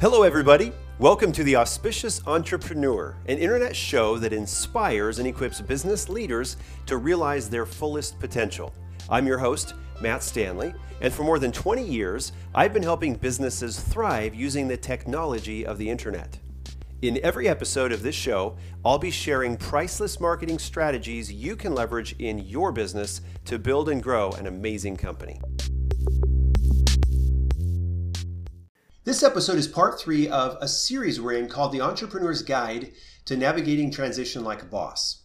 Hello, everybody. Welcome to The Auspicious Entrepreneur, an internet show that inspires and equips business leaders to realize their fullest potential. I'm your host, Matt Stanley, and for more than 20 years, I've been helping businesses thrive using the technology of the internet. In every episode of this show, I'll be sharing priceless marketing strategies you can leverage in your business to build and grow an amazing company. This episode is part three of a series we're in called The Entrepreneur's Guide to Navigating Transition Like a Boss.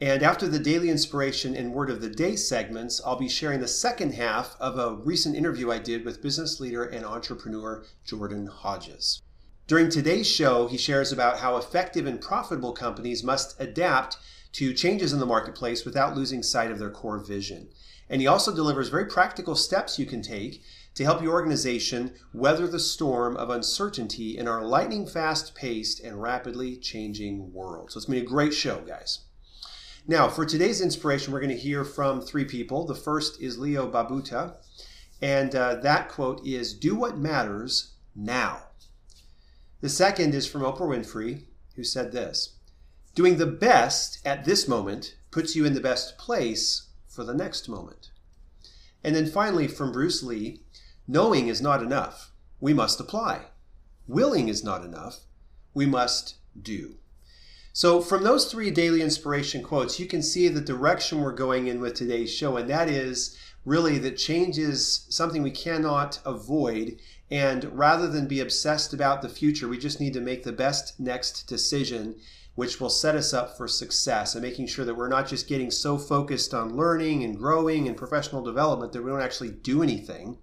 And after the daily inspiration and word of the day segments, I'll be sharing the second half of a recent interview I did with business leader and entrepreneur Jordan Hodges. During today's show, he shares about how effective and profitable companies must adapt to changes in the marketplace without losing sight of their core vision. And he also delivers very practical steps you can take to help your organization weather the storm of uncertainty in our lightning fast paced and rapidly changing world. So it's going to be a great show, guys. Now, for today's inspiration, we're going to hear from three people. The first is Leo Babauta, and uh, that quote is Do what matters now. The second is from Oprah Winfrey, who said this Doing the best at this moment puts you in the best place for the next moment. And then finally, from Bruce Lee, knowing is not enough. We must apply. Willing is not enough. We must do. So, from those three daily inspiration quotes, you can see the direction we're going in with today's show, and that is really that change is something we cannot avoid and rather than be obsessed about the future, we just need to make the best next decision, which will set us up for success and making sure that we're not just getting so focused on learning and growing and professional development that we don't actually do anything.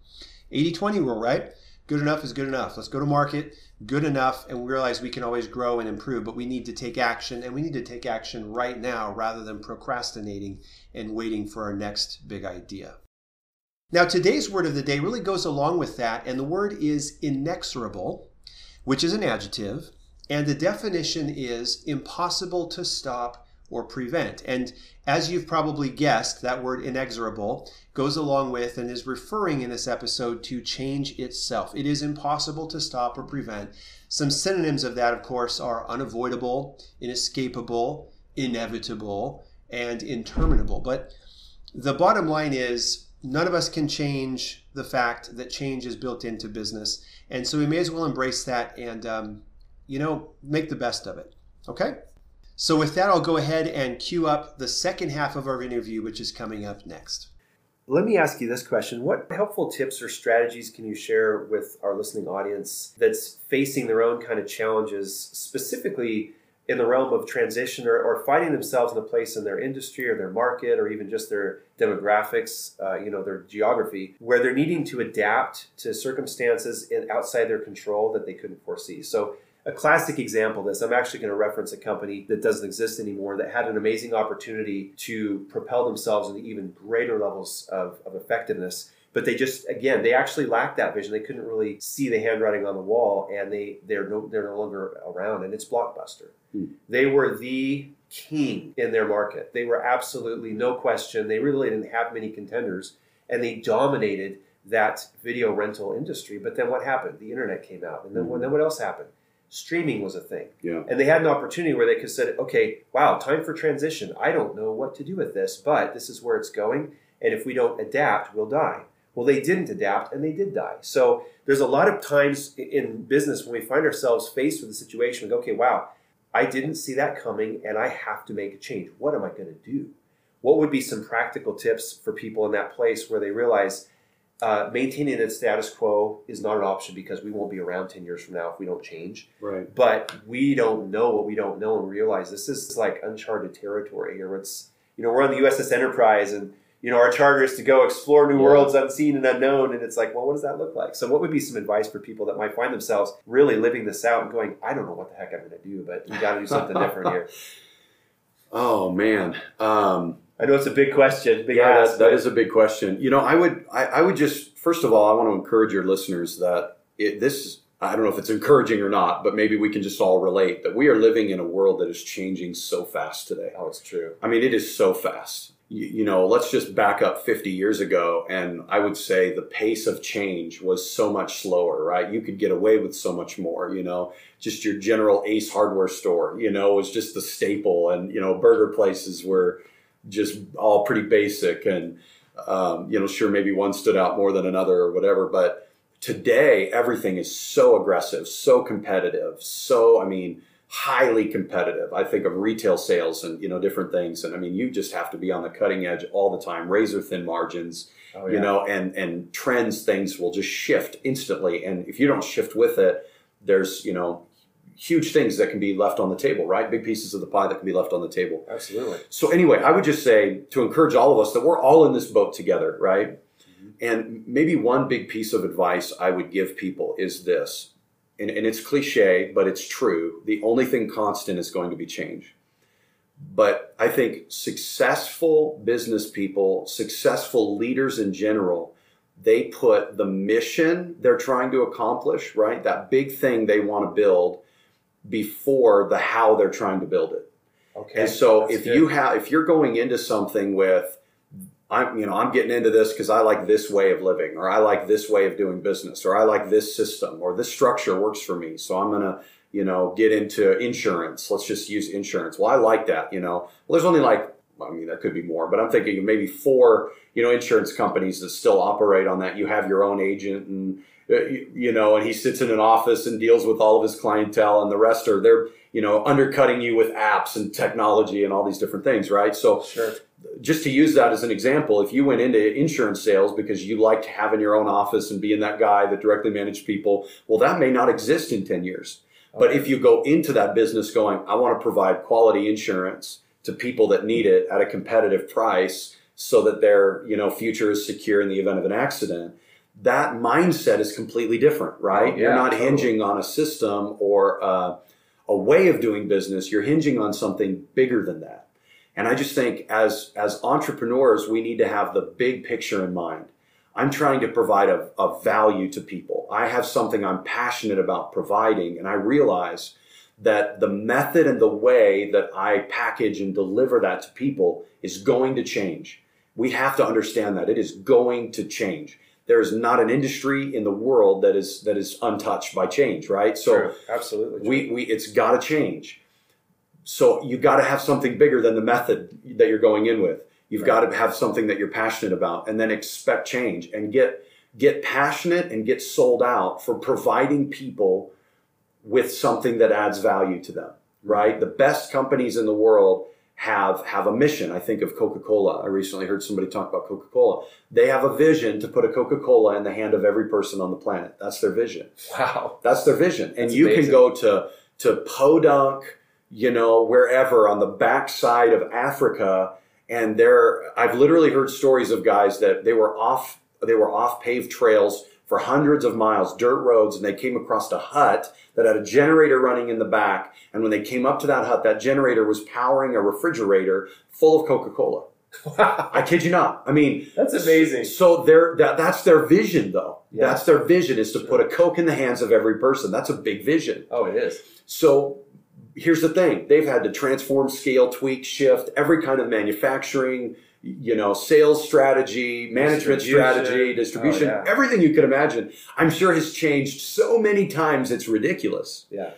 80 20 rule, right? Good enough is good enough. Let's go to market, good enough, and we realize we can always grow and improve, but we need to take action, and we need to take action right now rather than procrastinating and waiting for our next big idea. Now, today's word of the day really goes along with that, and the word is inexorable, which is an adjective, and the definition is impossible to stop or prevent. And as you've probably guessed, that word inexorable goes along with and is referring in this episode to change itself. It is impossible to stop or prevent. Some synonyms of that, of course, are unavoidable, inescapable, inevitable, and interminable. But the bottom line is none of us can change the fact that change is built into business. And so we may as well embrace that and, um, you know, make the best of it. Okay? So, with that, I'll go ahead and cue up the second half of our interview, which is coming up next. Let me ask you this question What helpful tips or strategies can you share with our listening audience that's facing their own kind of challenges, specifically in the realm of transition or, or, finding themselves in a place in their industry or their market or even just their demographics, uh, you know, their geography, where they're needing to adapt to circumstances outside their control that they couldn't foresee. So, a classic example of this, I'm actually going to reference a company that doesn't exist anymore that had an amazing opportunity to propel themselves into even greater levels of, of effectiveness but they just again they actually lacked that vision. They couldn't really see the handwriting on the wall and they they're no they're no longer around and it's blockbuster. Hmm. they were the king in their market. They were absolutely no question they really didn't have many contenders and they dominated that video rental industry. But then what happened? The internet came out and then, hmm. then what else happened streaming was a thing yeah. and they had an opportunity where they could say okay wow time for transition i don't know what to do with this but this is where it's going and if we don't adapt we'll die well, they didn't adapt and they did die. So there's a lot of times in business when we find ourselves faced with a situation, we go, okay, wow, I didn't see that coming and I have to make a change. What am I going to do? What would be some practical tips for people in that place where they realize uh, maintaining the status quo is not an option because we won't be around 10 years from now if we don't change. Right. But we don't know what we don't know and realize this is like uncharted territory here. It's, you know, we're on the USS Enterprise and you know, our charter is to go explore new yeah. worlds unseen and unknown. And it's like, well, what does that look like? So, what would be some advice for people that might find themselves really living this out and going, I don't know what the heck I'm going to do, but we got to do something different here? Oh, man. Um, I know it's a big question. Big yeah, ask, that is a big question. You know, I would, I, I, would just, first of all, I want to encourage your listeners that it, this, I don't know if it's encouraging or not, but maybe we can just all relate that we are living in a world that is changing so fast today. Oh, it's true. I mean, it is so fast you, you know, let's just back up 50 years ago. And I would say the pace of change was so much slower, right? You could get away with so much more, you know, just your general Ace hardware store, you know, was just the staple. And, you know, burger places were just all pretty basic. And, um, you know, sure, maybe one stood out more than another or whatever. But today, everything is so aggressive, so competitive. So, I mean, highly competitive. I think of retail sales and you know different things, and I mean you just have to be on the cutting edge all the time, razor thin margins, oh, yeah. you know, and and trends things will just shift instantly, and if you don't shift with it, there's you know huge things that can be left on the table, right? Big pieces of the pie that can be left on the table. Absolutely. So anyway, I would just say to encourage all of us that we're all in this boat together, right? Mm-hmm. And maybe one big piece of advice I would give people is this and, and it's cliche, but it's true. The only thing constant is going to be change. But I think successful business people, successful leaders in general, they put the mission they're trying to accomplish, right? That big thing they want to build before the how they're trying to build it. Okay. And so if good. you have if you're going into something with I'm, you know, I'm getting into this because I like this way of living, or I like this way of doing business, or I like this system, or this structure works for me. So I'm gonna, you know, get into insurance. Let's just use insurance. Well, I like that. You know, well, there's only like, I mean, there could be more, but I'm thinking maybe four, you know, insurance companies that still operate on that. You have your own agent, and Uh, you know, and he sits in an office and deals with all of his clientele, and the rest are they're, you know, undercutting you with apps and technology and all these different things, right? So. Sure just to use that as an example, if you went into insurance sales because you liked having your own office and being that guy that directly managed people, well, that may not exist in 10 years. Okay. But if you go into that business going, I want to provide quality insurance to people that need it at a competitive price so that their, you know, future is secure in the event of an accident, that mindset is completely different, right? Oh, yeah, You're not totally. hinging on a system or uh, a way of doing business. You're hinging on something bigger than that. And I just think as, as entrepreneurs, we need to have the big picture in mind. I'm trying to provide a, a value to people. I have something I'm passionate about providing, and I realize that the method and the way that I package and deliver that to people is going to change. We have to understand that it is going to change. There is not an industry in the world that is that is untouched by change, right? So absolutely, we, we it's got to change. So you got to have something bigger than the method that you're going in with. You've right. got to have something that you're passionate about and then expect change and get get passionate and get sold out for providing people with something that adds value to them, right? The best companies in the world have have a mission. I think of Coca-Cola. I recently heard somebody talk about Coca-Cola. They have a vision to put a Coca-Cola in the hand of every person on the planet. That's their vision. Wow. That's their vision. And That's you amazing. can go to to Podunk you know, wherever on the backside of Africa. And there, I've literally heard stories of guys that they were off, they were off paved trails for hundreds of miles, dirt roads, and they came across a hut that had a generator running in the back. And when they came up to that hut, that generator was powering a refrigerator full of Coca-Cola. I kid you not. I mean, that's amazing. So their that, that's their vision, though. Yeah. That's their vision is to sure. put a Coke in the hands of every person. That's a big vision. Oh, it is. So here's the thing they've had to transform scale tweak shift every kind of manufacturing you know sales strategy management strategy oh, distribution oh, yeah. everything you could imagine i'm sure has changed so many times it's ridiculous. Yeah.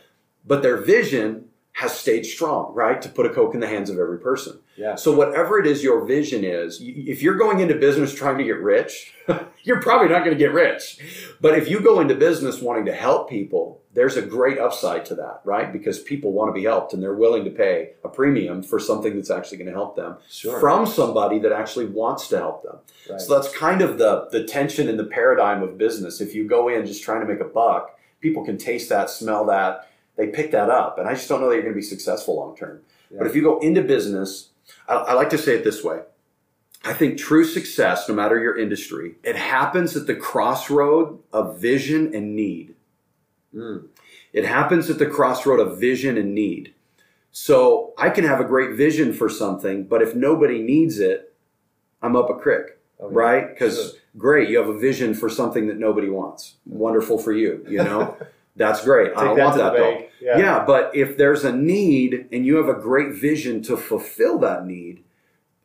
But their vision has stayed strong right to put a coke in the hands of every person yeah. So whatever it is your vision is, if you're going into business trying to get rich, you're probably not going to get rich. But if you go into business wanting to help people, there's a great upside to that, right? Because people want to be helped and they're willing to pay a premium for something that's actually going to help them sure. from somebody that actually wants to help them. Right. So that's kind of the the tension in the paradigm of business. If you go in just trying to make a buck, people can taste that, smell that, they pick that up. And I just don't know that you're going to be successful long term. Yeah. But if you go into business I, I like to say it this way. I think true success, no matter your industry, it happens at the crossroad of vision and need. Mm. It happens at the crossroad of vision and need. So I can have a great vision for something, but if nobody needs it, I'm up a crick, okay. right? Because sure. great, you have a vision for something that nobody wants. Wonderful for you, you know? That's great. I don't that want that though. Yeah. yeah, but if there's a need and you have a great vision to fulfill that need,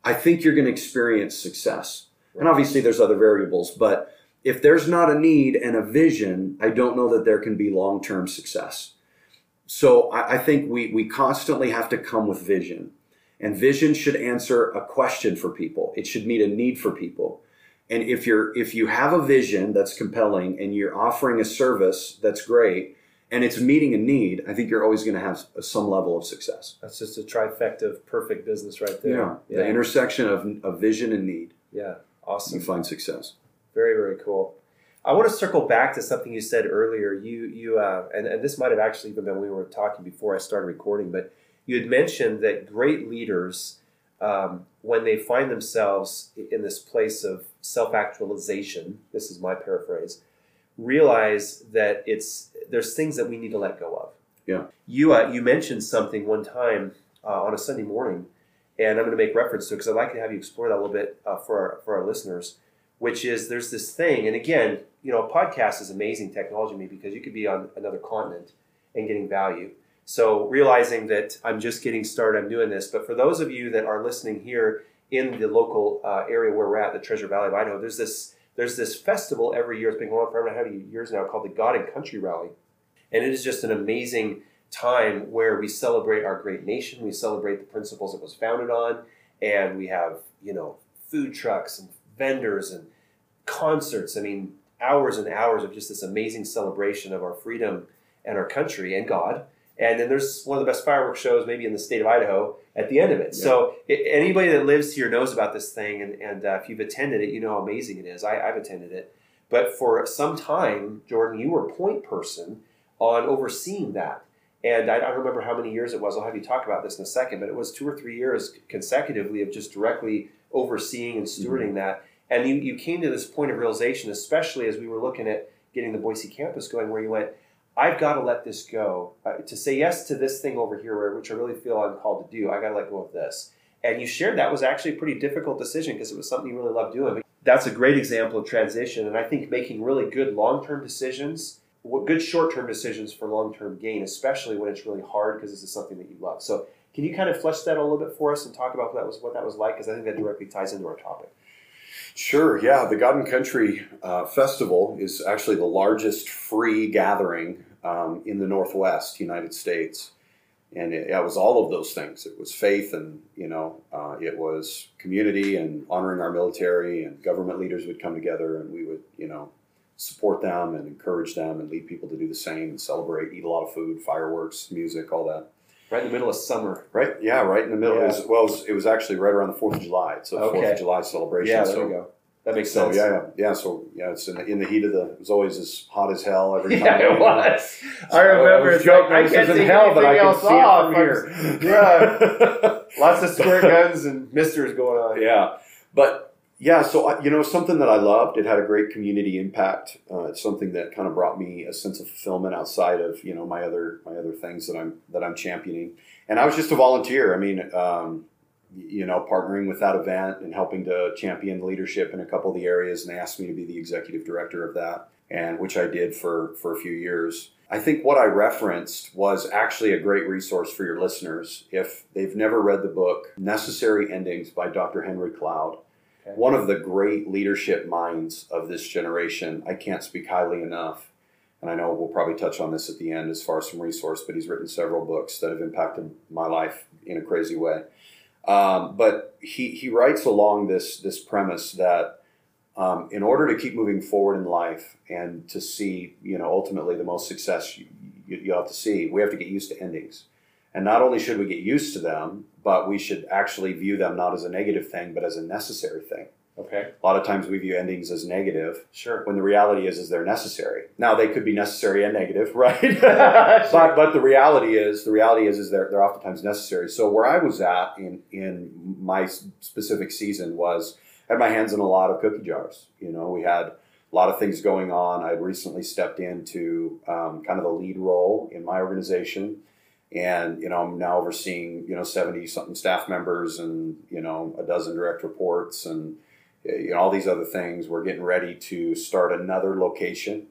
I think you're going to experience success. And obviously, there's other variables, but if there's not a need and a vision, I don't know that there can be long term success. So I, I, think we, we constantly have to come with vision. And vision should answer a question for people, it should meet a need for people. And if you're if you have a vision that's compelling and you're offering a service that's great and it's meeting a need, I think you're always going to have some level of success. That's just a trifecta of perfect business right there. Yeah, yeah. the intersection of, of vision and need. Yeah, awesome. You find success. Very very cool. I want to circle back to something you said earlier. You you uh, and, and this might have actually even been when we were talking before I started recording, but you had mentioned that great leaders, um, when they find themselves in this place of self actualization, this is my paraphrase, realize that it's there's things that we need to let go of. Yeah. You uh, you mentioned something one time uh, on a Sunday morning, and I'm going to make reference to it because I'd like to have you explore that a little bit uh, for our, for our listeners. Which is there's this thing, and again, you know, a podcast is amazing technology to me because you could be on another continent and getting value. So realizing that I'm just getting started, I'm doing this. But for those of you that are listening here in the local uh, area where we're at, the Treasure Valley of Idaho, there's this there's this festival every year. It's been going on for I don't know how many years now called the God and Country Rally, and it is just an amazing time where we celebrate our great nation. We celebrate the principles it was founded on, and we have you know food trucks and vendors and concerts. I mean, hours and hours of just this amazing celebration of our freedom and our country and God. And then there's one of the best fireworks shows maybe in the state of Idaho at the end of it. Yeah. So it, anybody that lives here knows about this thing, and, and uh, if you've attended it, you know how amazing it is. I, I've attended it. But for some time, Jordan, you were point person on overseeing that. And I, don't remember how many years it was. I'll have you talk about this in a second, but it was two or three years consecutively of just directly overseeing and stewarding mm-hmm. that. And you, you came to this point of realization, especially as we were looking at getting the Boise campus going, where you went, I've got to let this go. Uh, to say yes to this thing over here, which I really feel I'm called to do, I got to let go of this. And you shared that was actually a pretty difficult decision because it was something you really loved doing. That's a great example of transition. And I think making really good long term decisions, good short term decisions for long term gain, especially when it's really hard because this is something that you love. So, can you kind of flesh that a little bit for us and talk about that was, what that was like? Because I think that directly ties into our topic. Sure, yeah. The God and Country uh, Festival is actually the largest free gathering um, in the Northwest United States. And it, it, was all of those things. It was faith and, you know, uh, it was community and honoring our military and government leaders would come together and we would, you know, support them and encourage them and lead people to do the same and celebrate, eat a lot of food, fireworks, music, all that. Right in the middle of summer. Right, yeah, right in the middle. Yeah. It was, well, it was, it was, actually right around the Fourth of July. It's a Fourth okay. of July celebration. Yeah, there so, we go. That makes so, sense. Yeah, yeah, yeah. So yeah, it's in the, in the heat of the. It was always as hot as hell every time. Yeah, it was. I remember. I, was joking, like, I can't in hell, but I can see it from here. yeah, lots of squirt guns and misters going on. Yeah, but yeah, so you know something that I loved. It had a great community impact. Uh, it's something that kind of brought me a sense of fulfillment outside of you know my other my other things that I'm that I'm championing and I was just a volunteer. I mean, um, you know, partnering with that event and helping to champion leadership in a couple of the areas, and they asked me to be the executive director of that, and which I did for for a few years. I think what I referenced was actually a great resource for your listeners if they've never read the book Necessary Endings by Dr. Henry Cloud. Okay. One of the great leadership minds of this generation. I can't speak highly enough and I know we'll probably touch on this at the end as far as some resource, but he's written several books that have impacted my life in a crazy way. Um, but he, he writes along this, this premise that um, in order to keep moving forward in life and to see, you know, ultimately the most success you, you, you have to see, we have to get used to endings. And not only should we get used to them, but we should actually view them not as a negative thing, but as a necessary thing. Okay. A lot of times we view endings as negative. Sure. When the reality is, is they're necessary. Now they could be necessary and negative, right? sure. But but the reality is, the reality is, is they're they're oftentimes necessary. So where I was at in in my specific season was I had my hands in a lot of cookie jars. You know, we had a lot of things going on. I had recently stepped into um, kind of the lead role in my organization. And you know, I'm now overseeing you know 70 something staff members and you know a dozen direct reports and you know, all these other things. We're getting ready to start another location.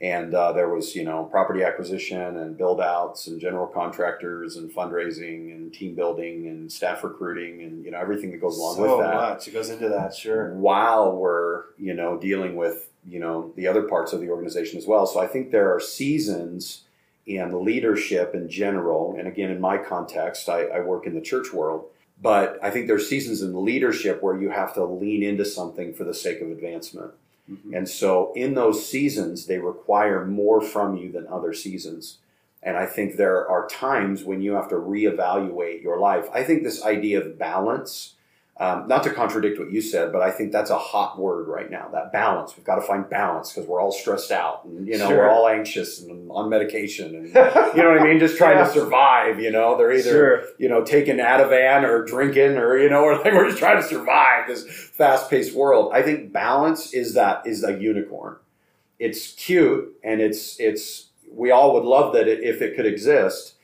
and uh, there was you know property acquisition and build outs and general contractors and fundraising and team building and staff recruiting and you know everything that goes along so with that much. It goes into that, sure. while we're you know dealing with you know the other parts of the organization as well so i think there are seasons in leadership in general and again in my context i, I work in the church world but i think there's seasons in leadership where you have to lean into something for the sake of advancement Mhm. and so in those seasons, they require more from you than other seasons. And I think there are times when you have to reevaluate your life. I think this idea of balance, um, not to contradict what you said, but I think that's a hot word right now. That balance. We've got to find balance because we're all stressed out and you know Sure. we're all anxious and on medication and you know what I mean, just trying Yeah. to survive. You know, they're either Sure. you know, taking Ativan or drinking or, you know, or like we're just trying to survive this fast paced world. I think balance is that, is a unicorn. It's cute and it's, it's, we all would love that if it could exist.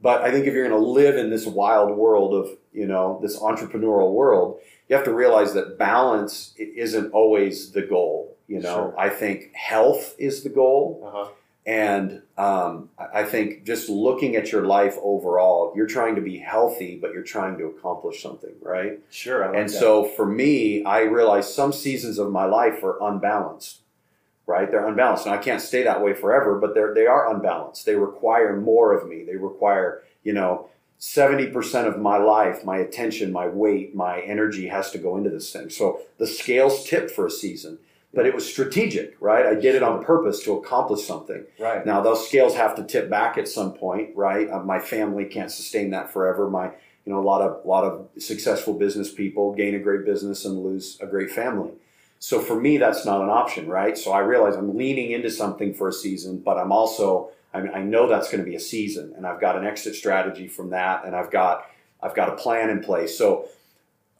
But I think if you're going to live in this wild world of, you know, this entrepreneurial world, you have to realize that balance isn't always the goal. You know, Sure. I think health is the goal. Uh-huh. And um, I think just looking at your life overall, you're trying to be healthy, but you're trying to accomplish something, right? Sure. Like and that. so for me, I realize some seasons of my life are unbalanced, right? They're unbalanced. And I can't stay that way forever, but they're, they are unbalanced. They require more of me. They require, you know, 70% of my life, my attention, my weight, my energy has to go into this thing. So the scales tipped for a season, but it was strategic, right? I did it on purpose to accomplish something. right. Now those scales have to tip back at some point, right? Uh, my family can't sustain that forever. My, you know, a lot of a lot of successful business people gain a great business and lose a great family. So for me, that's not an option, right? So I realize I'm leaning into something for a season, but I'm also I, I know that's going to be a season, and I've got an exit strategy from that, and I've got I've got a plan in place. So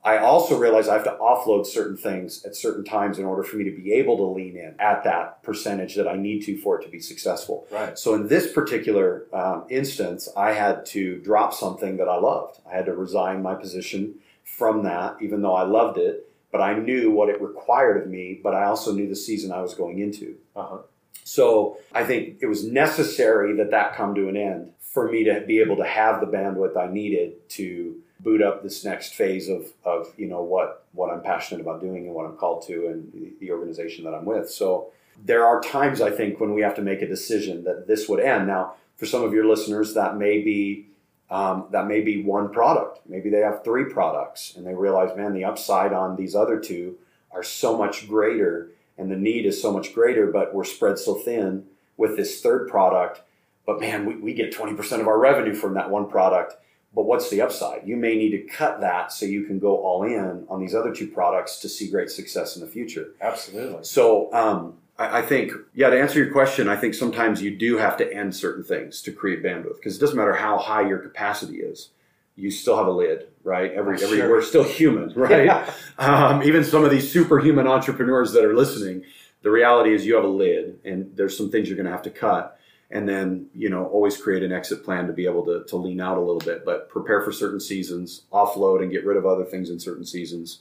I also realize I have to offload certain things at certain times in order for me to be able to lean in at that percentage that I need to for it to be successful. Right. So in this particular um, instance, I had to drop something that I loved. I had to resign my position from that, even though I loved it. But I knew what it required of me. But I also knew the season I was going into. Uh-huh. So I think it was necessary that that come to an end for me to be able to have the bandwidth I needed to boot up this next phase of, of you know what what I'm passionate about doing and what I'm called to and the, organization that I'm with. So there are times I think when we have to make a decision that this would end. Now, for some of your listeners, that may be um, that may be one product. Maybe they have three products and they realize, man, the upside on these other two are so much greater and the need is so much greater, but we're spread so thin with this third product. But man, we, we get 20% of our revenue from that one product. But what's the upside? You may need to cut that so you can go all in on these other two products to see great success in the future. Absolutely. So um, I, I think, yeah, to answer your question, I think sometimes you do have to end certain things to create bandwidth because it doesn't matter how high your capacity is. You still have a lid, right? Every, every Sure. we're still human, right? Yeah. um, even some of these superhuman entrepreneurs that are listening, the reality is you have a lid and there's some things you're going to have to cut. And then, you know, always create an exit plan to be able to, to lean out a little bit, but prepare for certain seasons, offload and get rid of other things in certain seasons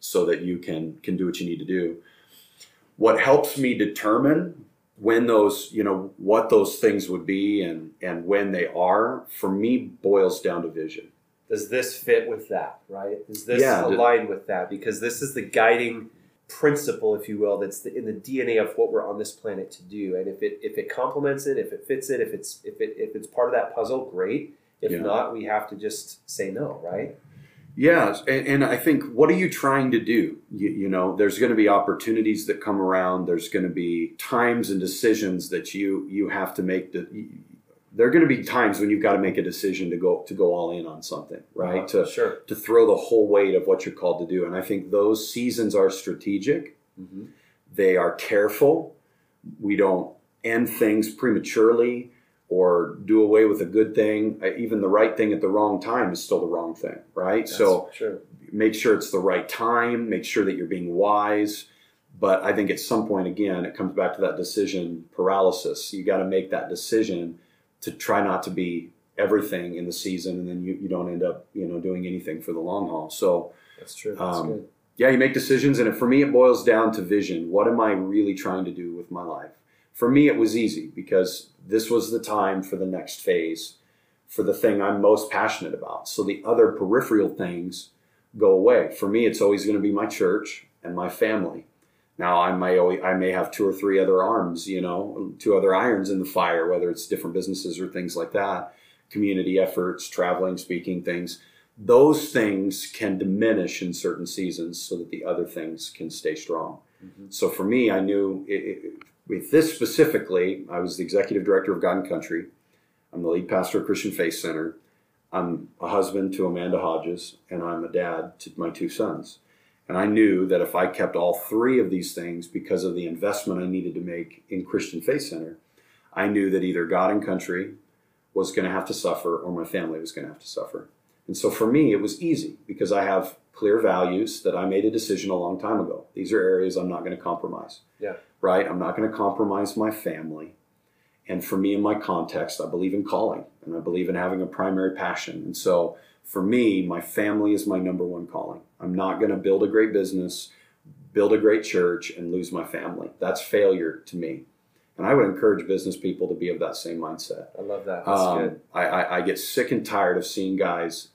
so that you can, can do what you need to do. What helps me determine when those, you know, what those things would be and, and when they are, for me, boils down to vision. Does this fit with that, right? Does this Yeah. align with that? Because this is the guiding principle, if you will, that's the, in the DNA of what we're on this planet to do. And if it if it complements it, if it fits it, if it's if it if it's part of that puzzle, great. If Yeah. not, we have to just say no, right? Yeah, and, and I think what are you trying to do? You, you know, there's going to be opportunities that come around. There's going to be times and decisions that you you have to make. The, there are going to be times when you've got to make a decision to go to go all in on something, right? Uh-huh. To sure. to throw the whole weight of what you're called to do. And I think those seasons are strategic. Mm-hmm. They are careful. We don't end things prematurely or do away with a good thing. Uh, Even the right thing at the wrong time is still the wrong thing, right? so sure. make sure it's the right time, make sure that you're being wise. But I think at some point, again, it comes back to that decision paralysis. You got to make that decision to try not to be everything in the season, and then you, you don't end up, you know, doing anything for the long haul. So, That's true. That's Um, good. yeah, you make decisions, and for me, it boils down to vision. What am I really trying to do with my life? For me, it was easy because this was the time for the next phase, for the thing I'm most passionate about. So the other peripheral things go away. For me, it's always going to be my church and my family. Now I may always, I may have two or three other arms, you know, two other irons in the fire, whether it's different businesses or things like that, community efforts, traveling, speaking things. Those things can diminish in certain seasons so that the other things can stay strong. Mm-hmm. So for me, I knew it, it, with this specifically, I was the executive director of God and Country. I'm the lead pastor of Christian Faith Center. I'm a husband to Amanda Hodges, and I'm a dad to my two sons. And I knew that if I kept all three of these things because of the investment I needed to make in Christian Faith Center, I knew that either God and country was going to have to suffer or my family was going to have to suffer. And so for me, it was easy because I have clear values that I made a decision a long time ago. These are areas I'm not going to compromise. Yeah. Right? I'm not going to compromise my family. And for me, in my context, I believe in calling and I believe in having a primary passion. And so for me, my family is my number one calling. I'm not going to build a great business, build a great church, and lose my family. That's failure to me. And I would encourage business people to be of that same mindset. I love that. That's um, good. I, I, I get sick and tired of seeing guys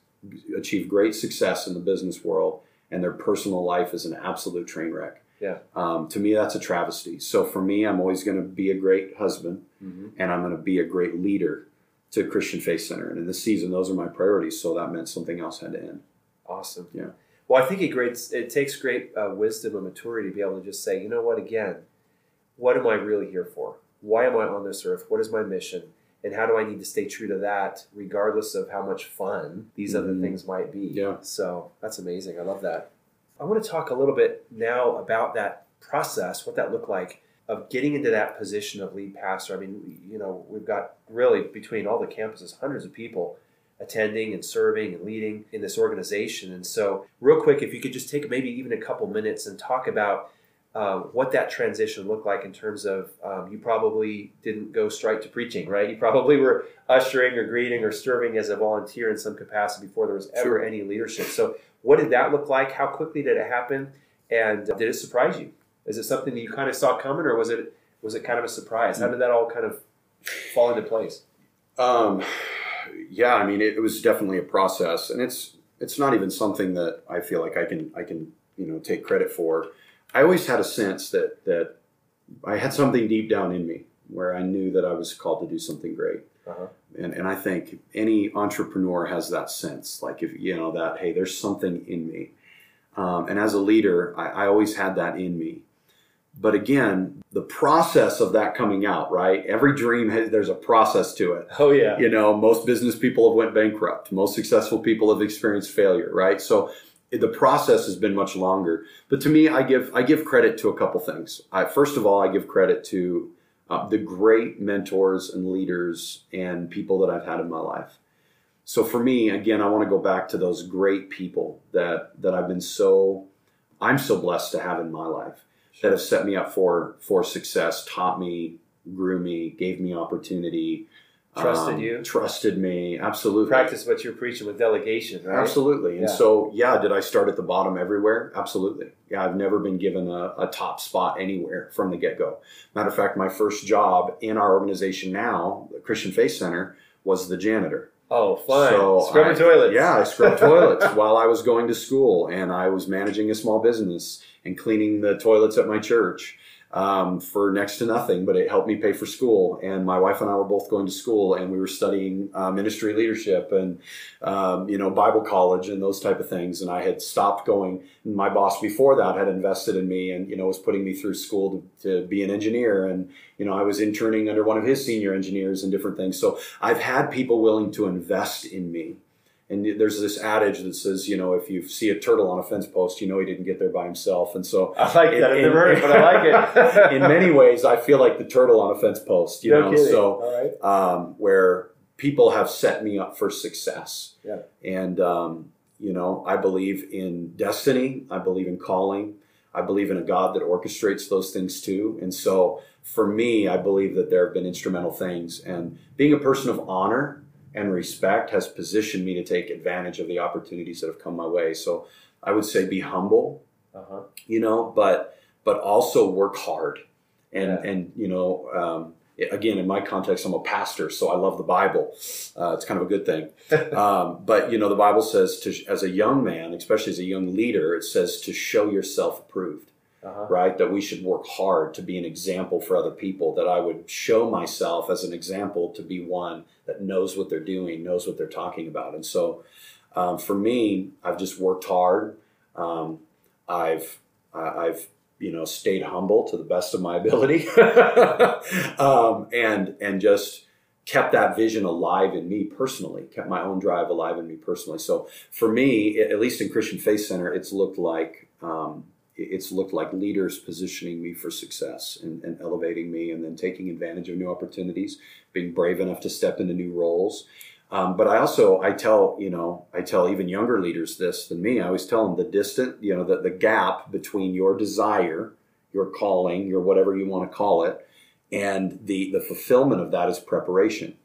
achieve great success in the business world and their personal life is an absolute train wreck. Yeah. Um, to me, that's a travesty. So for me, I'm always going to be a great husband mm-hmm. and I'm going to be a great leader to Christian Faith Center. And in this season, those are my priorities. So that meant something else had to end. Awesome. Yeah. Well, I think it great. It takes great uh, wisdom and maturity to be able to just say, you know what? Again, what am I really here for? Why am I on this earth? What is my mission? And how do I need to stay true to that, regardless of how much fun these mm-hmm. other things might be? Yeah. So that's amazing. I love that. I want to talk a little bit now about that process, what that looked like of getting into that position of lead pastor. I mean, you know, we've got really between all the campuses, hundreds of people attending and serving and leading in this organization. And so, real quick, if you could just take maybe even a couple minutes and talk about uh, what that transition looked like in terms of um, you probably didn't go straight to preaching, right? You probably were ushering or greeting or serving as a volunteer in some capacity before there was ever sure. any leadership. So, what did that look like? How quickly did it happen? And did it surprise you? Is it something that you kind of saw coming, or was it was it kind of a surprise? How did that all kind of fall into place? Um, yeah, I mean, it, it, was definitely a process, and it's it's not even something that I feel like I can I can you know take credit for. I always had a sense that that I had something deep down in me where I knew that I was called to do something great. Uh-huh. And, and I think any entrepreneur has that sense, like if you know that, hey, there's something in me. Um, and as a leader, I, I always had that in me. But again, the process of that coming out, right? Every dream has, there's a process to it. Oh yeah. You know, most business people have went bankrupt. Most successful people have experienced failure, right? So the process has been much longer. But to me, I give I give credit to a couple things. I, first of all, I give credit to uh, the great mentors and leaders and people that I've had in my life. So for me, again, I want to go back to those great people that that I've been so I'm so blessed to have in my life that have set me up for for success, taught me, grew me, gave me opportunity, trusted um, you, trusted me, absolutely. Practice what you're preaching with delegation, right? Absolutely. And yeah. so, yeah, did I start at the bottom everywhere? Absolutely. Yeah, I've never been given a, a top spot anywhere from the get go. Matter of fact, my first job in our organization now, the Christian Faith Center, was the janitor. Oh, fun! So Scrubbing toilets. Yeah, I scrubbed toilets while I was going to school, and I was managing a small business and cleaning the toilets at my church um, for next to nothing, but it helped me pay for school. And my wife and I were both going to school, and we were studying uh, ministry leadership and um, you know Bible college and those type of things. And I had stopped going. My boss before that had invested in me, and you know was putting me through school to, to be an engineer. And you know I was interning under one of his senior engineers and different things. So I've had people willing to invest in me and there's this adage that says, you know, if you see a turtle on a fence post, you know he didn't get there by himself. And so I like that. I've never heard but I like it. in many ways, I feel like the turtle on a fence post. You no know, kidding. so um, where people have set me up for success. Yeah. And um, you know, I believe in destiny. I believe in calling. I believe in a God that orchestrates those things too. And so for me, I believe that there have been instrumental things. And being a person of honor and respect has positioned me to take advantage of the opportunities that have come my way. So I would say be humble, uh-huh. you know, but but also work hard And Yeah. and you know, um, again, in my context, I'm a pastor, so I love the Bible. Uh, it's kind of a good thing. um, but you know, the Bible says to as a young man, especially as a young leader, it says to show yourself approved Uh-huh. right? That we should work hard to be an example for other people, that I would show myself as an example to be one that knows what they're doing, knows what they're talking about. And so um, for me, I've just worked hard. Um, I've, I've, you know, stayed humble to the best of my ability um, and, and just kept that vision alive in me personally, kept my own drive alive in me personally. So for me, at least in Christian Faith Center, it's looked like, um, it's looked like leaders positioning me for success and, and elevating me and then taking advantage of new opportunities being brave enough to step into new roles. Um, but i also i tell you know i tell even younger leaders this than me. I always tell them the distant you know the, the gap between your desire your calling your whatever you want to call it and the the fulfillment of that is preparation.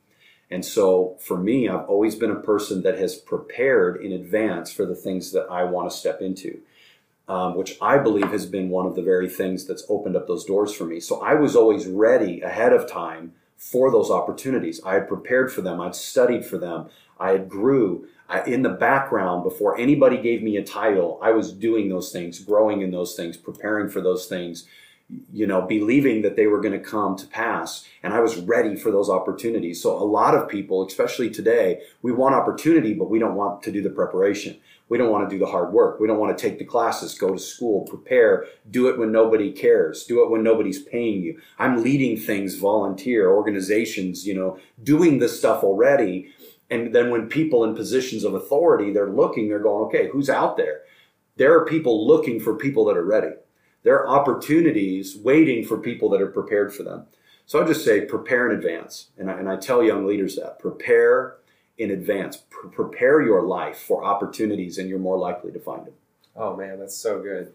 And so for me i've always been a person that has prepared in advance for the things that i want to step into um, which I believe has been one of the very things that's opened up those doors for me. So I was always ready ahead of time for those opportunities. I had prepared for them. I'd studied for them. I had grew I, in the background before anybody gave me a title. I was doing those things, growing in those things, preparing for those things, you know, believing that they were going to come to pass. And I was ready for those opportunities. So a lot of people, especially today, we want opportunity, but we don't want to do the preparation. We don't want to do the hard work. We don't want to take the classes, go to school, prepare, do it when nobody cares, do it when nobody's paying you. I'm leading things, volunteer, organizations, you know, doing this stuff already. And then when people in positions of authority, they're looking, they're going, okay, who's out there? There are people looking for people that are ready. There are opportunities waiting for people that are prepared for them. So I just say prepare in advance. And I, and I tell young leaders that prepare in advance. Pre- prepare your life for opportunities, and you're more likely to find them. Oh man, that's so good.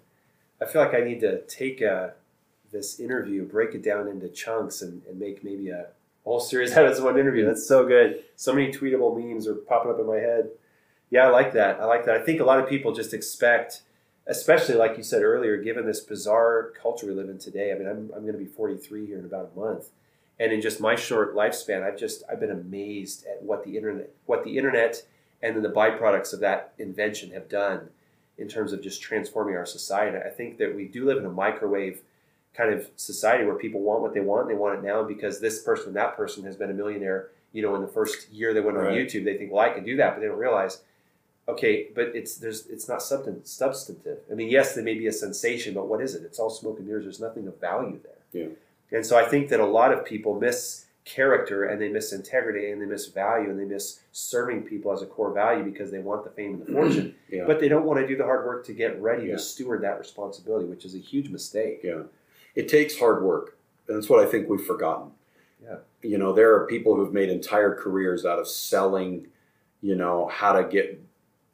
I feel like I need to take uh, this interview, break it down into chunks, and, and make maybe a whole series out of this one interview. That's so good. So many tweetable memes are popping up in my head. Yeah, I like that. I like that. I think a lot of people just expect, especially like you said earlier, given this bizarre culture we live in today. I mean, I'm, I'm going to be 43 here in about a month, and in just my short lifespan, I've just I've been amazed at what the internet, what the internet, and then the byproducts of that invention have done in terms of just transforming our society. I think that we do live in a microwave kind of society where people want what they want and they want it now because this person, that person has been a millionaire, you know, in the first year they went on Right. YouTube. They think, well, I can do that, but they don't realize, okay, but it's there's it's not substan- substantive. I mean, yes, there may be a sensation, but what is it? It's all smoke and mirrors. There's nothing of value there. Yeah. And so I think that a lot of people miss character and they miss integrity and they miss value and they miss serving people as a core value because they want the fame and the fortune Yeah. but they don't want to do the hard work to get ready Yeah. to steward that responsibility, which is a huge mistake. Yeah. It takes hard work. And that's what I think we've forgotten. Yeah. You know, there are people who've made entire careers out of selling, you know, how to get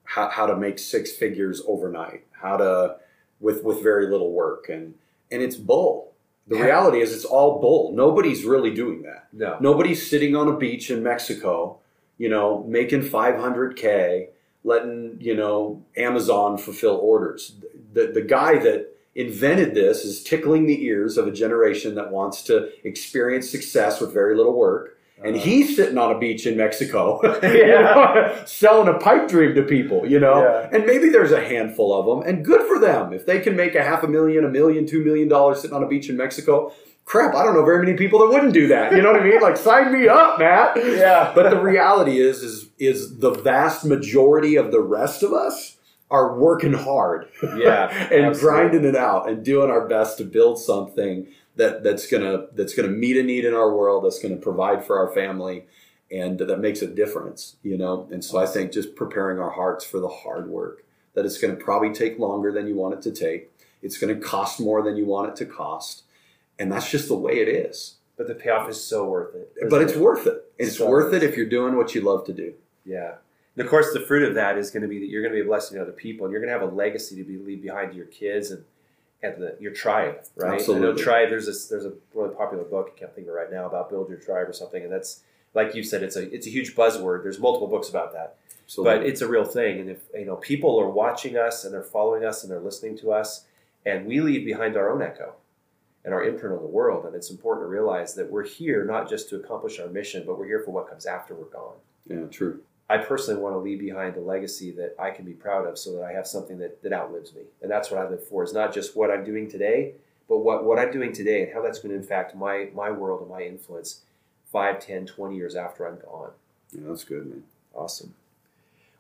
how, how to make six figures overnight, how to with with very little work and and it's bull. The Yeah. reality is it's all bull. Nobody's really doing that. No. Nobody's sitting on a beach in Mexico, you know, making 500K, letting, you know, Amazon fulfill orders. The, the guy that invented this is tickling the ears of a generation that wants to experience success with very little work. And Uh-huh. he's sitting on a beach in Mexico, you know, selling a pipe dream to people, you know. Yeah. And maybe there's a handful of them, and good for them. If they can make a half a million, a million, two million dollars sitting on a beach in Mexico, crap, I don't know very many people that wouldn't do that. You know what I mean? Like, sign me up, Matt. Yeah. But the reality is, is, is the vast majority of the rest of us are working hard Yeah, and absolutely. grinding it out and doing our best to build something that, that's gonna that's gonna meet a need in our world, that's gonna provide for our family, and that makes a difference, you know. And so I think just preparing our hearts for the hard work that it's gonna probably take longer than you want it to take. It's gonna cost more than you want it to cost, and that's just the way it is. But the payoff is so worth it. But it's it? worth it. It's So worth worth it if you're doing what you love to do. Yeah. And of course, the fruit of that is going to be that you're going to be a blessing to other people, and you're going to have a legacy to be leave behind to your kids and and the, your tribe, right? I know tribe. There's this. There's a really popular book. I can't think of it right now about build your tribe or something, and that's like you said. It's a it's a huge buzzword. There's multiple books about that. So but it's a real thing and if you know people are watching us and they're following us and they're listening to us and we leave behind our own echo and our imprint on the world. And it's important to realize that we're here not just to accomplish our mission, but we're here for what comes after we're gone. Yeah, true. I personally want to leave behind a legacy that I can be proud of so that I have something that, that outlives me. And that's what I live for, is not just what I'm doing today, but what, what I'm doing today and how that's going to impact my, my world and my influence 5, 10, 20 years after I'm gone. Yeah, that's good, man. Awesome.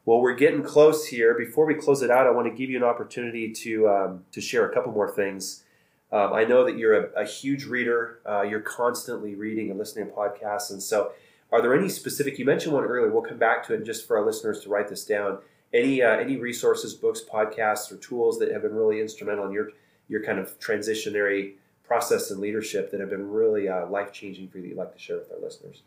Well, we're getting close here. Before we close it out, I want to give you an opportunity to, um, to share a couple more things. Um, I know that you're a, a huge reader. Uh, you're constantly reading and listening to podcasts. And so, are there any specific? You mentioned one earlier. We'll come back to it and just for our listeners to write this down. Any uh, any resources, books, podcasts, or tools that have been really instrumental in your your kind of transitionary process and leadership that have been really uh, life changing for you that you'd like to share with our listeners?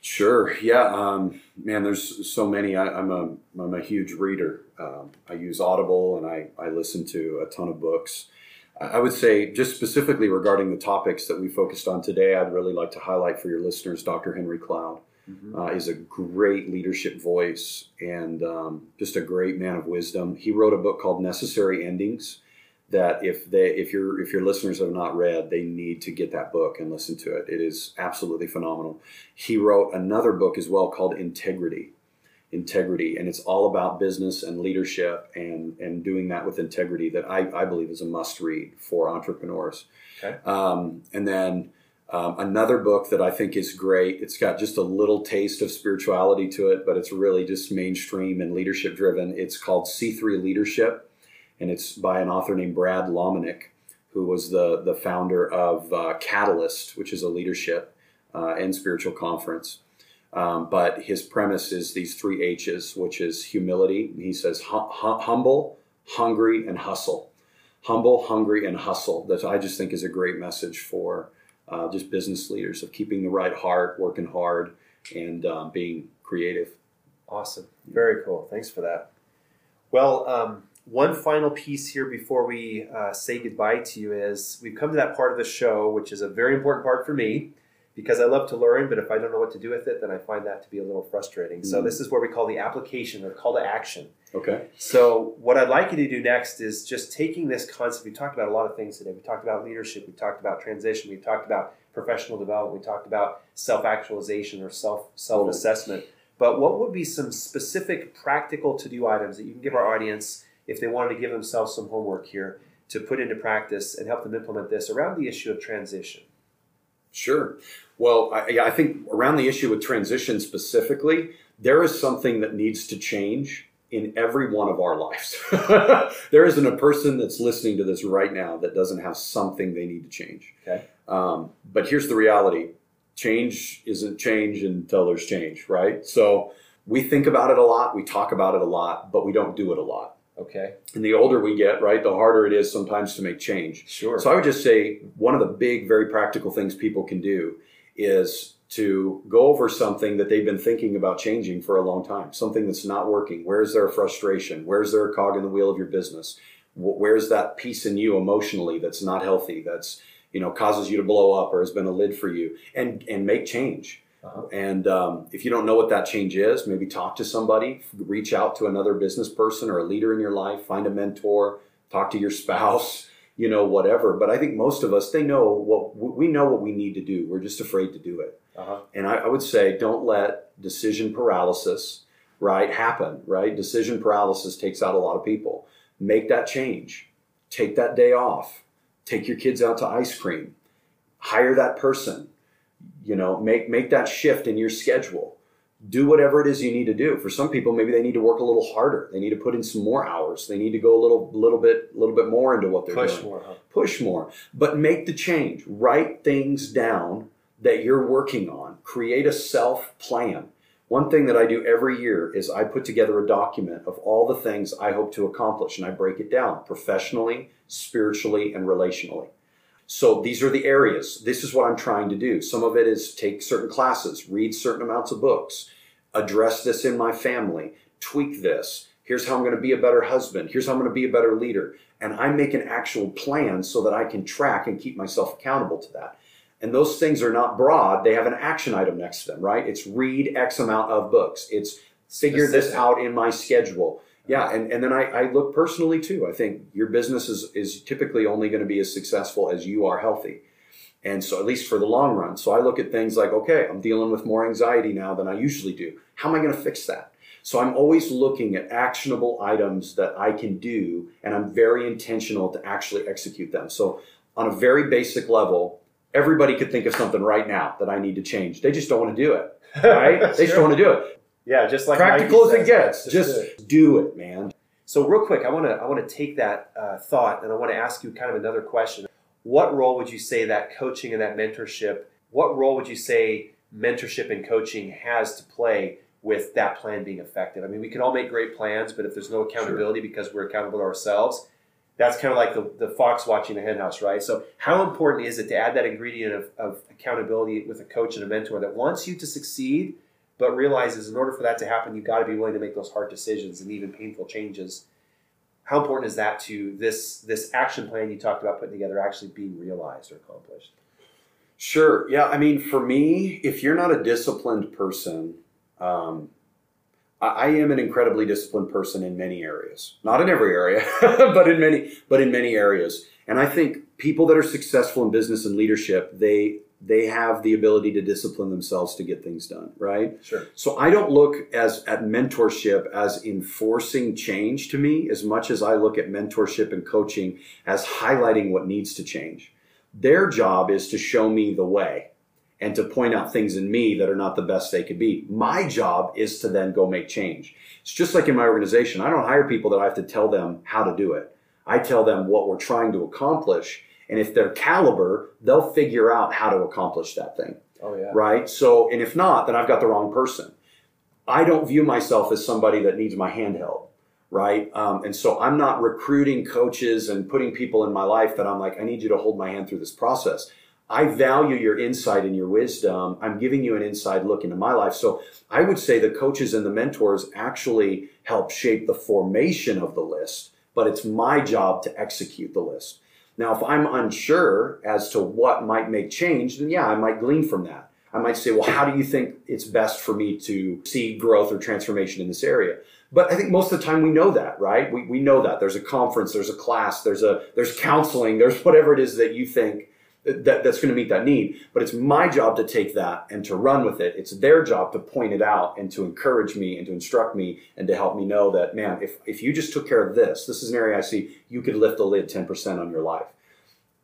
Sure. Yeah. Um, man, there's so many. I, am a I'm a huge reader. Um, I use Audible and I I listen to a ton of books. I would say, just specifically regarding the topics that we focused on today, I'd really like to highlight for your listeners Dr. Henry Cloud. Mm-hmm. Uh, is a great leadership voice and um, just a great man of wisdom. He wrote a book called Necessary Endings that if they if your if your listeners have not read, they need to get that book and listen to it. It is absolutely phenomenal. He wrote another book as well called Integrity integrity and it's all about business and leadership and and doing that with integrity that i, I believe is a must read for entrepreneurs. Okay. um, and then um, another book that i think is great it's got just a little taste of spirituality to it but it's really just mainstream and leadership driven. It's called H3 leadership and it's by an author named brad lomenick who was the the founder of uh, catalyst which is a leadership uh, and spiritual conference um, but his premise is these three H's, which is humility. He says humble, hungry, and hustle. Humble, hungry, and hustle. That I just think is a great message for uh, just business leaders of keeping the right heart, working hard, and um, being creative. Awesome. Very cool. Thanks for that. Well, um, one final piece here before we uh, say goodbye to you is we've come to that part of the show, which is a very important part for me because I love to learn, but if I don't know what to do with it, then I find that to be a little frustrating. Mm. So this is where we call the application or call to action. Okay. So what I'd like you to do next is just taking this concept. We talked about a lot of things today. We talked about leadership. We talked about transition. We talked about professional development. We talked about self actualization or self self assessment. But what would be some specific practical to do items that you can give our audience if they wanted to give themselves some homework here to put into practice and help them implement this around the issue of transition? Sure. Well, I, I, think around the issue with transition specifically, there is something that needs to change in every one of our lives. there isn't a person that's listening to this right now that doesn't have something they need to change. Okay. Um, but here's the reality change isn't change until there's change, right? So we think about it a lot, we talk about it a lot, but we don't do it a lot. Okay. And the older we get, right, the harder it is sometimes to make change. Sure. So I would just say one of the big, very practical things people can do is to go over something that they've been thinking about changing for a long time, something that's not working. Where's their frustration? Where's their cog in the wheel of your business? Where's that piece in you emotionally that's not healthy, that's, you know, causes you to blow up or has been a lid for you? And, and make change. Uh-huh. And um, if you don't know what that change is, maybe talk to somebody, reach out to another business person or a leader in your life, find a mentor, talk to your spouse, you know, whatever. But I think most of us, they know what we know what we need to do. We're just afraid to do it. Uh-huh. And I, I would say, don't let decision paralysis, right, happen. Right, decision paralysis takes out a lot of people. Make that change. Take that day off. Take your kids out to ice cream. Hire that person you know make make that shift in your schedule. Do whatever it is you need to do. For some people maybe they need to work a little harder. They need to put in some more hours. They need to go a little little bit a little bit more into what they're push doing. more huh? push more. But make the change. Write things down that you're working on. Create a self plan one thing that I do every year is I put together a document of all the things I hope to accomplish and I break it down professionally, spiritually, and relationally. So these are the areas. This is what I'm trying to do. Some of it is take certain classes, read certain amounts of books, address this in my family, tweak this. Here's how I'm going to be a better husband. Here's how I'm going to be a better leader. And I make an actual plan so that I can track and keep myself accountable to that. And those things are not broad, they have an action item next to them, right? It's read X amount of books. It's figure this out in my schedule. Yeah, and, and then I, I look personally too. I think your business is, is typically only going to be as successful as you are healthy. And so, at least for the long run. So, I look at things like, okay, I'm dealing with more anxiety now than I usually do. How am I going to fix that? So, I'm always looking at actionable items that I can do, and I'm very intentional to actually execute them. So, on a very basic level, everybody could think of something right now that I need to change. They just don't want to do it, right? they just don't want to do it. Yeah, just like Practical as it gets. Just do it, man. So real quick, I want to I want to take that uh, thought and I want to ask you kind of another question. What role would you say that coaching and that mentorship? What role would you say mentorship and coaching has to play with that plan being effective? I mean, we can all make great plans, but if there's no accountability because we're accountable to ourselves, that's kind of like the, the fox watching the henhouse, right? So, how important is it to add that ingredient of, of accountability with a coach and a mentor that wants you to succeed, but realizes in order for that to happen, you've got to be willing to make those hard decisions and even painful changes. How important is that to this this action plan you talked about putting together actually being realized or accomplished? Sure. Yeah. I mean, for me, if you're not a disciplined person, um, I, I am an incredibly disciplined person in many areas. Not in every area, but in many, but in many areas. And I think people that are successful in business and leadership, they they have the ability to discipline themselves to get things done. Right. Sure. So I don't look as at mentorship as enforcing change to me as much as I look at mentorship and coaching as highlighting what needs to change. Their job is to show me the way and to point out things in me that are not the best they could be. My job is to then go make change. It's just like in my organization. I don't hire people that I have to tell them how to do it. I tell them what we're trying to accomplish. And if they're caliber, they'll figure out how to accomplish that thing Oh yeah. right? So, and if not, then I've got the wrong person. I don't view myself as somebody that needs my hand held, right? Um, and so I'm not recruiting coaches and putting people in my life that I'm like, I need you to hold my hand through this process. I value your insight and your wisdom. I'm giving you an inside look into my life. So I would say the coaches and the mentors actually help shape the formation of the list, but it's my job to execute the list. Now, if I'm unsure as to what might make change, then yeah, I might glean from that. I might say, well, how do you think it's best for me to see growth or transformation in this area? But I think most of the time we know that, right? We, we know that. There's a conference, there's a class, there's a there's counseling, there's whatever it is that you think that, that's going to meet that need. But it's my job to take that and to run with it. It's their job to point it out and to encourage me and to instruct me and to help me know that, man, if, if you just took care of this, this is an area I see you could lift the lid 10% on your life.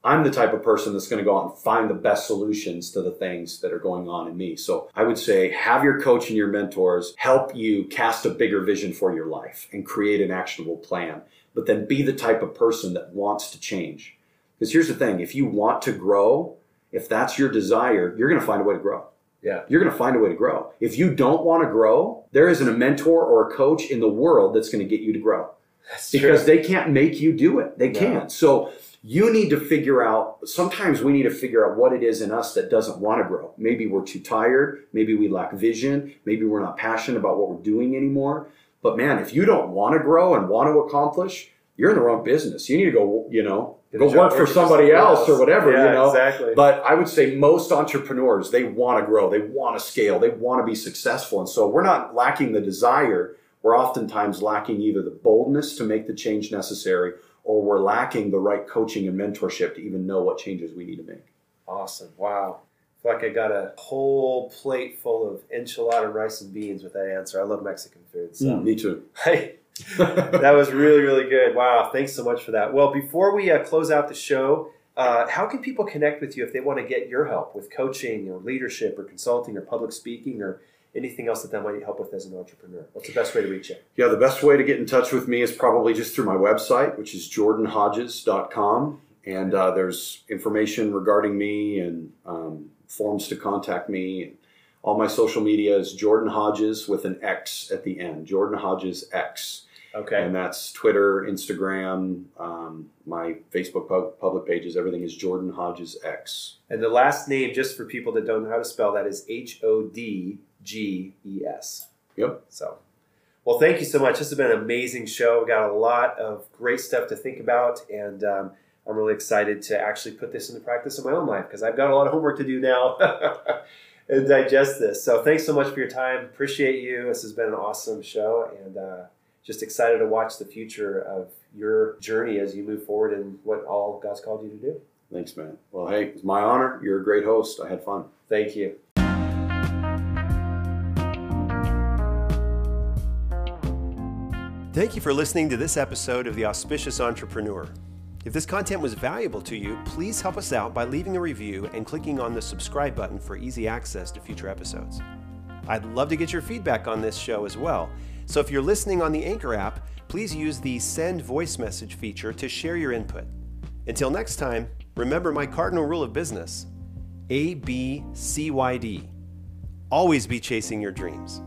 I'm the type of person that's going to go out and find the best solutions to the things that are going on in me. So I would say have your coach and your mentors help you cast a bigger vision for your life and create an actionable plan. But then be the type of person that wants to change. Because here's the thing if you want to grow, if that's your desire, you're going to find a way to grow. Yeah. You're going to find a way to grow. If you don't want to grow, there isn't a mentor or a coach in the world that's going to get you to grow That's because true. they can't make you do it. They No. can't. So you need to figure out, sometimes we need to figure out what it is in us that doesn't want to grow. Maybe we're too tired. Maybe we lack vision. Maybe we're not passionate about what we're doing anymore. But man, if you don't want to grow and want to accomplish, you're in the wrong business. You need to go, you know, A go work for somebody else or whatever, Yeah, you know. Exactly. But I would say most entrepreneurs, they want to grow, they want to scale, they want to be successful. And so we're not lacking the desire. We're oftentimes lacking either the boldness to make the change necessary or we're lacking the right coaching and mentorship to even know what changes we need to make. Awesome. Wow. I feel like I got a whole plate full of enchilada rice and beans with that answer. I love Mexican food. So mm, me too. Hey, that was really, really good. Wow. Thanks so much for that. Well, before we uh, close out the show, uh, how can people connect with you if they want to get your help with coaching or leadership or consulting or public speaking or anything else that that might help with as an entrepreneur? What's the best way to reach you? Yeah, the best way to get in touch with me is probably just through my website, which is jordanhodges.com. And uh, there's information regarding me and um, forms to contact me. All my social media is Jordan Hodges with an X at the end, Jordan Hodges X. Okay. And that's Twitter, Instagram, um, my Facebook pub- public pages, everything is Jordan Hodges X. And the last name, just for people that don't know how to spell that, is H O D G E S. Yep. So, well, thank you so much. This has been an amazing show. We got a lot of great stuff to think about, and um, I'm really excited to actually put this into practice in my own life because I've got a lot of homework to do now and digest this. So, thanks so much for your time. Appreciate you. This has been an awesome show, and uh, just excited to watch the future of your journey as you move forward and what all God's called you to do. Thanks, man. Well, hey, it's my honor. You're a great host. I had fun. Thank you. Thank you for listening to this episode of The Auspicious Entrepreneur. If this content was valuable to you, please help us out by leaving a review and clicking on the subscribe button for easy access to future episodes. I'd love to get your feedback on this show as well. So if you're listening on the Anchor app, please use the send voice message feature to share your input. Until next time, remember my cardinal rule of business A, B, C, Y, D. Always be chasing your dreams.